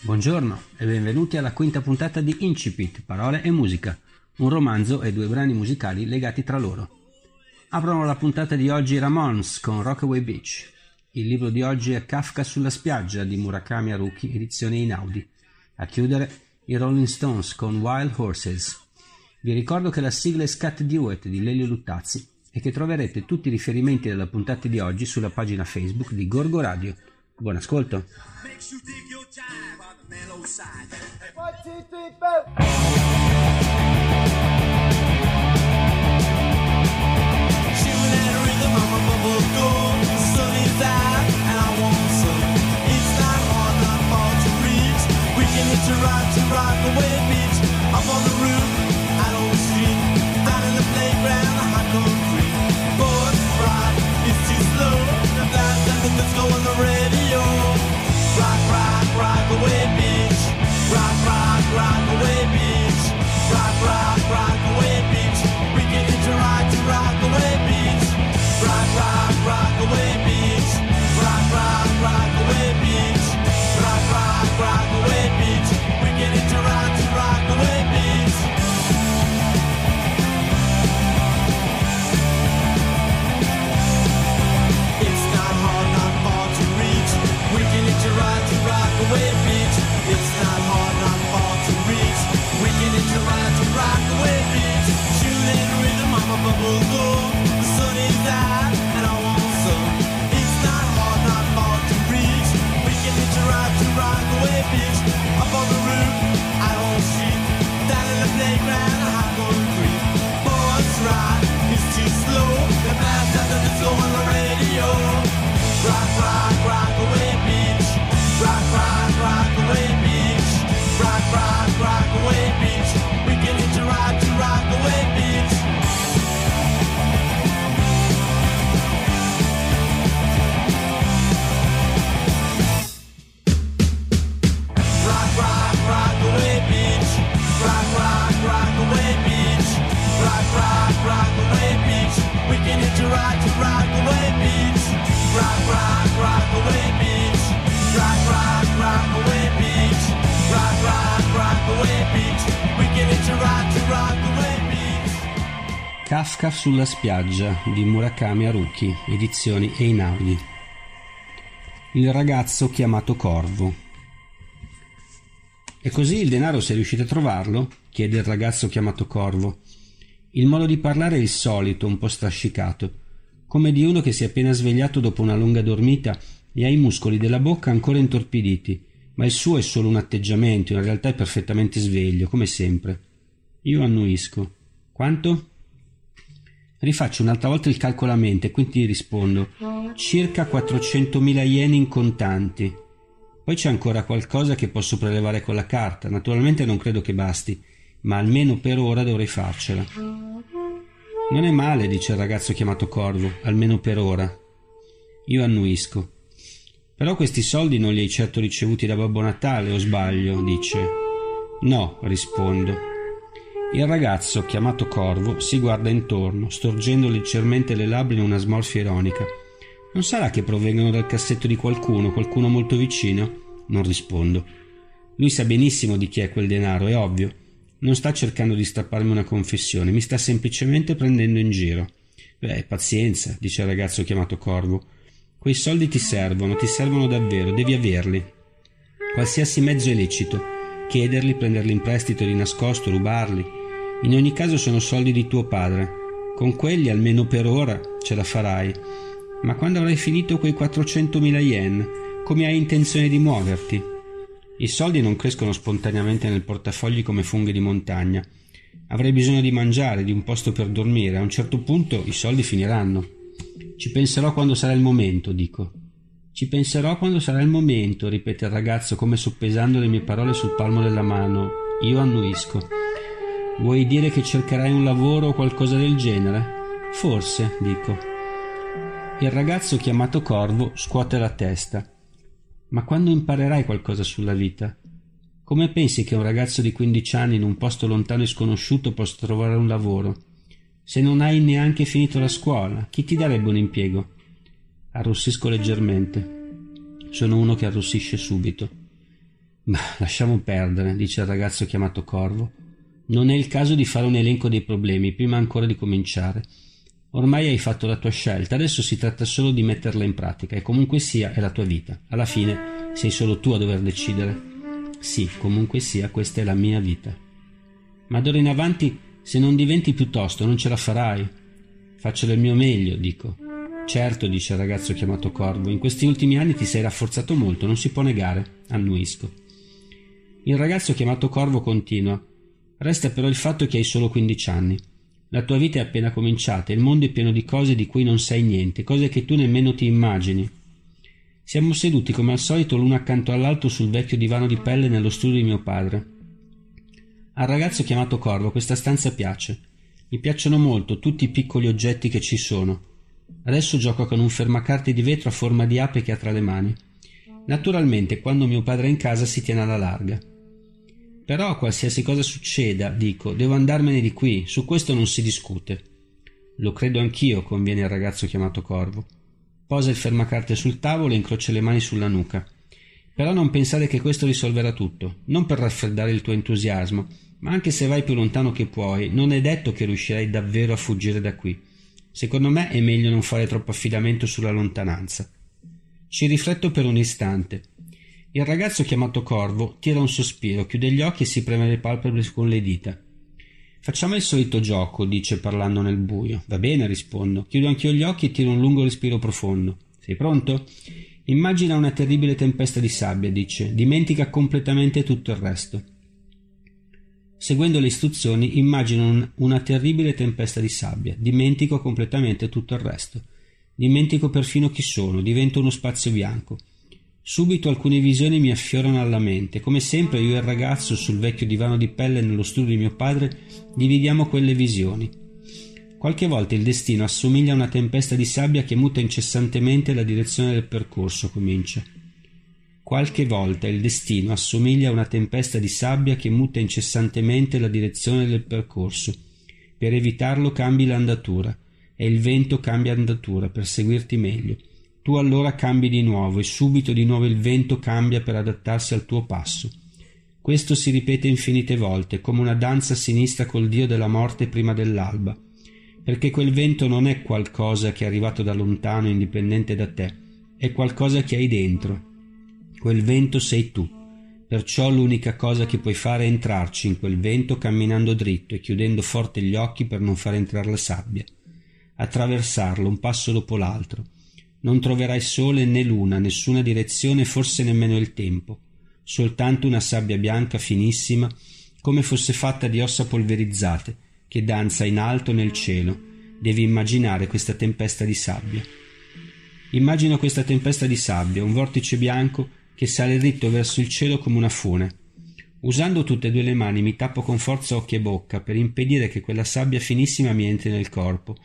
Buongiorno e benvenuti alla quinta puntata di Incipit, Parole e Musica, un romanzo e due brani musicali legati tra loro. Aprono la puntata di oggi Ramones con Rockaway Beach. Il libro di oggi è Kafka sulla spiaggia di Murakami Haruki, edizione Inaudi. A chiudere i Rolling Stones con Wild Horses. Vi ricordo che la sigla è Scat Duet di Lelio Luttazzi e che troverete tutti i riferimenti della puntata di oggi sulla pagina Facebook di Gorgo Radio. Buon ascolto! Kafka sulla spiaggia di Murakami Haruki, edizioni Einaudi. Il ragazzo chiamato Corvo. E così il denaro sei riuscito a trovarlo? chiede il ragazzo chiamato Corvo. Il modo di parlare è il solito, un po' strascicato, come di uno che si è appena svegliato dopo una lunga dormita e ha i muscoli della bocca ancora intorpiditi, ma il suo è solo un atteggiamento, in realtà è perfettamente sveglio, come sempre. Io annuisco. Quanto? Rifaccio un'altra volta il calcolo a mente, quindi rispondo circa 400.000 yen in contanti. Poi c'è ancora qualcosa che posso prelevare con la carta. Naturalmente non credo che basti, ma almeno per ora dovrei farcela. Non è male, dice il ragazzo chiamato Corvo, almeno per ora. Io annuisco. Però questi soldi non li hai certo ricevuti da Babbo Natale, o sbaglio? dice. No, rispondo. Il ragazzo, chiamato Corvo, si guarda intorno, storgendo leggermente le labbra in una smorfia ironica. Non sarà che provengono dal cassetto di qualcuno, qualcuno molto vicino? Non rispondo. Lui sa benissimo di chi è quel denaro, è ovvio. Non sta cercando di strapparmi una confessione, mi sta semplicemente prendendo in giro. Beh, pazienza, dice il ragazzo chiamato Corvo. Quei soldi ti servono, ti servono davvero, devi averli. Qualsiasi mezzo è lecito. Chiederli, prenderli in prestito di nascosto, rubarli. In ogni caso sono soldi di tuo padre. Con quelli, almeno per ora, ce la farai. Ma quando avrai finito quei 400.000 yen, come hai intenzione di muoverti? I soldi non crescono spontaneamente nel portafogli come funghi di montagna. Avrei bisogno di mangiare, di un posto per dormire. A un certo punto i soldi finiranno. Ci penserò quando sarà il momento, dico. Ci penserò quando sarà il momento, ripete il ragazzo come soppesando le mie parole sul palmo della mano. Io annuisco. Vuoi dire che cercherai un lavoro o qualcosa del genere? Forse, dico. Il ragazzo chiamato Corvo scuote la testa. Ma quando imparerai qualcosa sulla vita? Come pensi che un ragazzo di 15 anni in un posto lontano e sconosciuto possa trovare un lavoro? Se non hai neanche finito la scuola, chi ti darebbe un impiego? Arrossisco leggermente. Sono uno che arrossisce subito. Ma lasciamo perdere, dice il ragazzo chiamato Corvo. Non è il caso di fare un elenco dei problemi, prima ancora di cominciare. Ormai hai fatto la tua scelta, adesso si tratta solo di metterla in pratica e comunque sia è la tua vita. Alla fine sei solo tu a dover decidere. Sì, comunque sia, questa è la mia vita. Ma d'ora in avanti, se non diventi piuttosto, non ce la farai. Faccio del mio meglio, dico. Certo, dice il ragazzo chiamato Corvo, in questi ultimi anni ti sei rafforzato molto, non si può negare. Annuisco. Il ragazzo chiamato Corvo continua. Resta però il fatto che hai solo 15 anni. La tua vita è appena cominciata il mondo è pieno di cose di cui non sai niente, cose che tu nemmeno ti immagini. Siamo seduti come al solito l'uno accanto all'altro sul vecchio divano di pelle nello studio di mio padre. Al ragazzo chiamato Corvo questa stanza piace. Mi piacciono molto tutti i piccoli oggetti che ci sono. Adesso gioco con un fermacarte di vetro a forma di ape che ha tra le mani. Naturalmente, quando mio padre è in casa si tiene alla larga. Però qualsiasi cosa succeda, dico, devo andarmene di qui, su questo non si discute. Lo credo anch'io, conviene il ragazzo chiamato Corvo. Posa il fermacarte sul tavolo e incrocia le mani sulla nuca. Però non pensare che questo risolverà tutto, non per raffreddare il tuo entusiasmo, ma anche se vai più lontano che puoi, non è detto che riuscirai davvero a fuggire da qui. Secondo me è meglio non fare troppo affidamento sulla lontananza. Ci rifletto per un istante. Il ragazzo chiamato Corvo tira un sospiro, chiude gli occhi e si preme le palpebre con le dita. Facciamo il solito gioco, dice parlando nel buio. Va bene, rispondo. Chiudo anch'io gli occhi e tiro un lungo respiro profondo. Sei pronto? Immagina una terribile tempesta di sabbia, dice. Dimentica completamente tutto il resto. Seguendo le istruzioni, immagino una terribile tempesta di sabbia. Dimentico completamente tutto il resto. Dimentico perfino chi sono, divento uno spazio bianco. Subito alcune visioni mi affiorano alla mente. Come sempre io e il ragazzo sul vecchio divano di pelle nello studio di mio padre dividiamo quelle visioni. Qualche volta il destino assomiglia a una tempesta di sabbia che muta incessantemente la direzione del percorso, comincia. Qualche volta il destino assomiglia a una tempesta di sabbia che muta incessantemente la direzione del percorso. Per evitarlo cambi l'andatura e il vento cambia andatura per seguirti meglio. Tu allora cambi di nuovo e subito di nuovo il vento cambia per adattarsi al tuo passo. Questo si ripete infinite volte, come una danza sinistra col dio della morte prima dell'alba, perché quel vento non è qualcosa che è arrivato da lontano indipendente da te, è qualcosa che hai dentro. Quel vento sei tu. Perciò l'unica cosa che puoi fare è entrarci in quel vento camminando dritto e chiudendo forte gli occhi per non far entrare la sabbia. Attraversarlo un passo dopo l'altro. Non troverai sole né luna, nessuna direzione, forse nemmeno il tempo. Soltanto una sabbia bianca finissima, come fosse fatta di ossa polverizzate, che danza in alto nel cielo. Devi immaginare questa tempesta di sabbia. Immagino questa tempesta di sabbia, un vortice bianco che sale dritto verso il cielo come una fune. Usando tutte e due le mani mi tappo con forza occhi e bocca per impedire che quella sabbia finissima mi entri nel corpo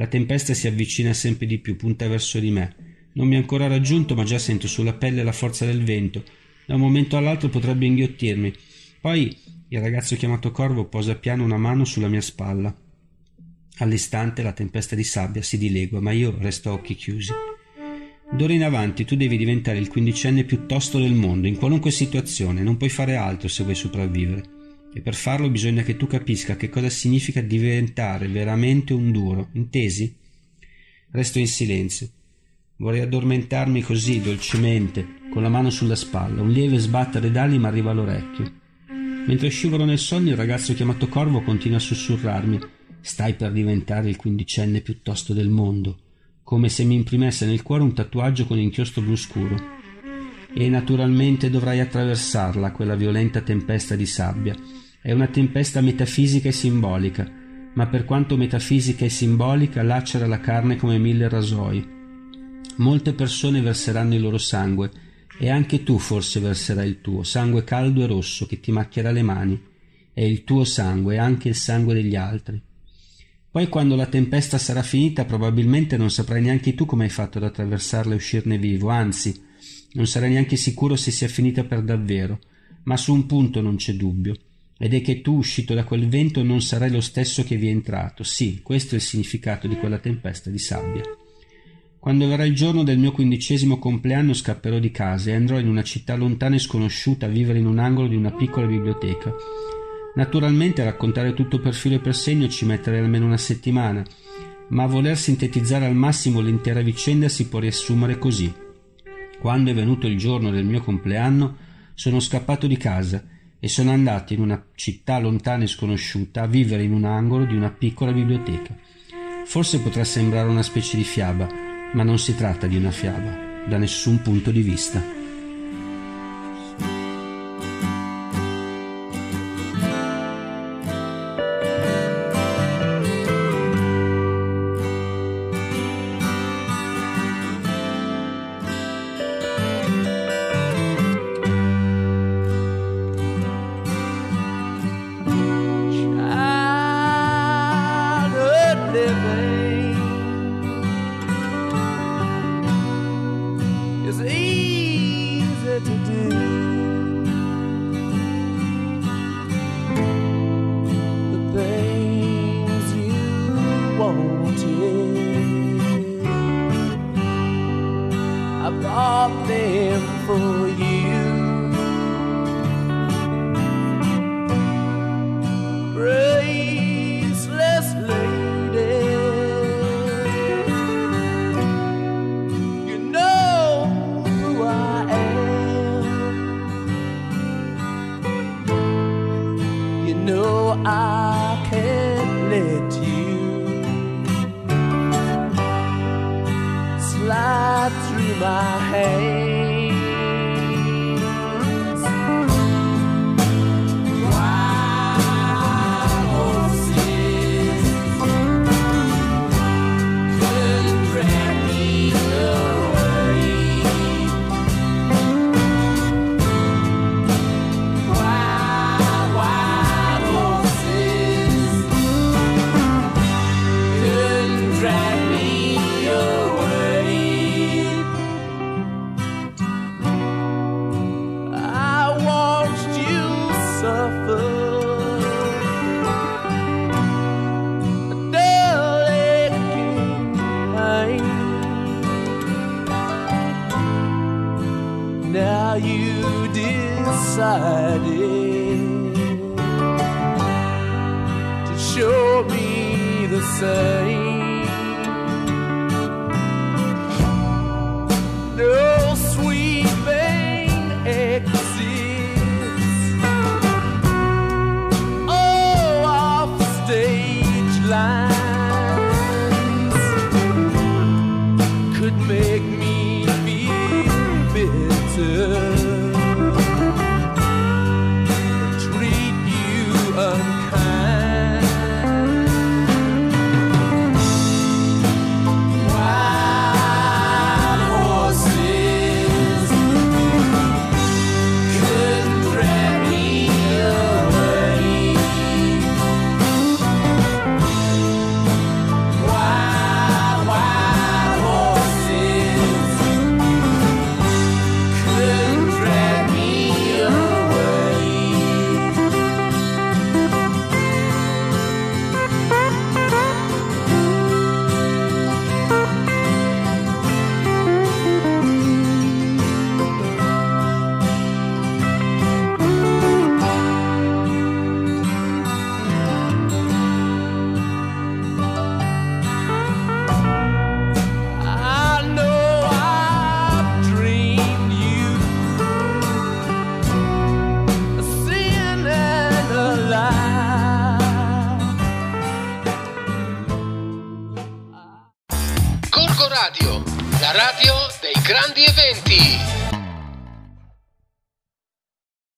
la tempesta si avvicina sempre di più, punta verso di me. Non mi ha ancora raggiunto, ma già sento sulla pelle la forza del vento. Da un momento all'altro potrebbe inghiottirmi. Poi il ragazzo chiamato Corvo posa piano una mano sulla mia spalla. All'istante la tempesta di sabbia si dilegua, ma io resto a occhi chiusi. D'ora in avanti tu devi diventare il quindicenne più tosto del mondo, in qualunque situazione, non puoi fare altro se vuoi sopravvivere. E per farlo bisogna che tu capisca che cosa significa diventare veramente un duro, intesi? Resto in silenzio. Vorrei addormentarmi così, dolcemente, con la mano sulla spalla, un lieve sbattere d'ali mi arriva all'orecchio. Mentre scivolo nel sogno il ragazzo chiamato Corvo continua a sussurrarmi Stai per diventare il quindicenne più tosto del mondo. come se mi imprimesse nel cuore un tatuaggio con inchiostro blu scuro. E naturalmente dovrai attraversarla, quella violenta tempesta di sabbia. È una tempesta metafisica e simbolica, ma per quanto metafisica e simbolica lacera la carne come mille rasoi. Molte persone verseranno il loro sangue, e anche tu forse verserai il tuo, sangue caldo e rosso che ti macchierà le mani. È il tuo sangue, anche il sangue degli altri. Poi quando la tempesta sarà finita probabilmente non saprai neanche tu come hai fatto ad attraversarla e uscirne vivo, anzi, non sarai neanche sicuro se sia finita per davvero, ma su un punto non c'è dubbio, ed è che tu uscito da quel vento non sarai lo stesso che vi è entrato. Sì, questo è il significato di quella tempesta di sabbia. Quando verrà il giorno del mio quindicesimo compleanno scapperò di casa e andrò in una città lontana e sconosciuta a vivere in un angolo di una piccola biblioteca Naturalmente a raccontare tutto per filo e per segno ci metterei almeno una settimana, ma a voler sintetizzare al massimo l'intera vicenda si può riassumere così. Quando è venuto il giorno del mio compleanno, sono scappato di casa e sono andato in una città lontana e sconosciuta a vivere in un angolo di una piccola biblioteca. Forse potrà sembrare una specie di fiaba, ma non si tratta di una fiaba, da nessun punto di vista. Easy to do. I can't let you slide through my hands. Decided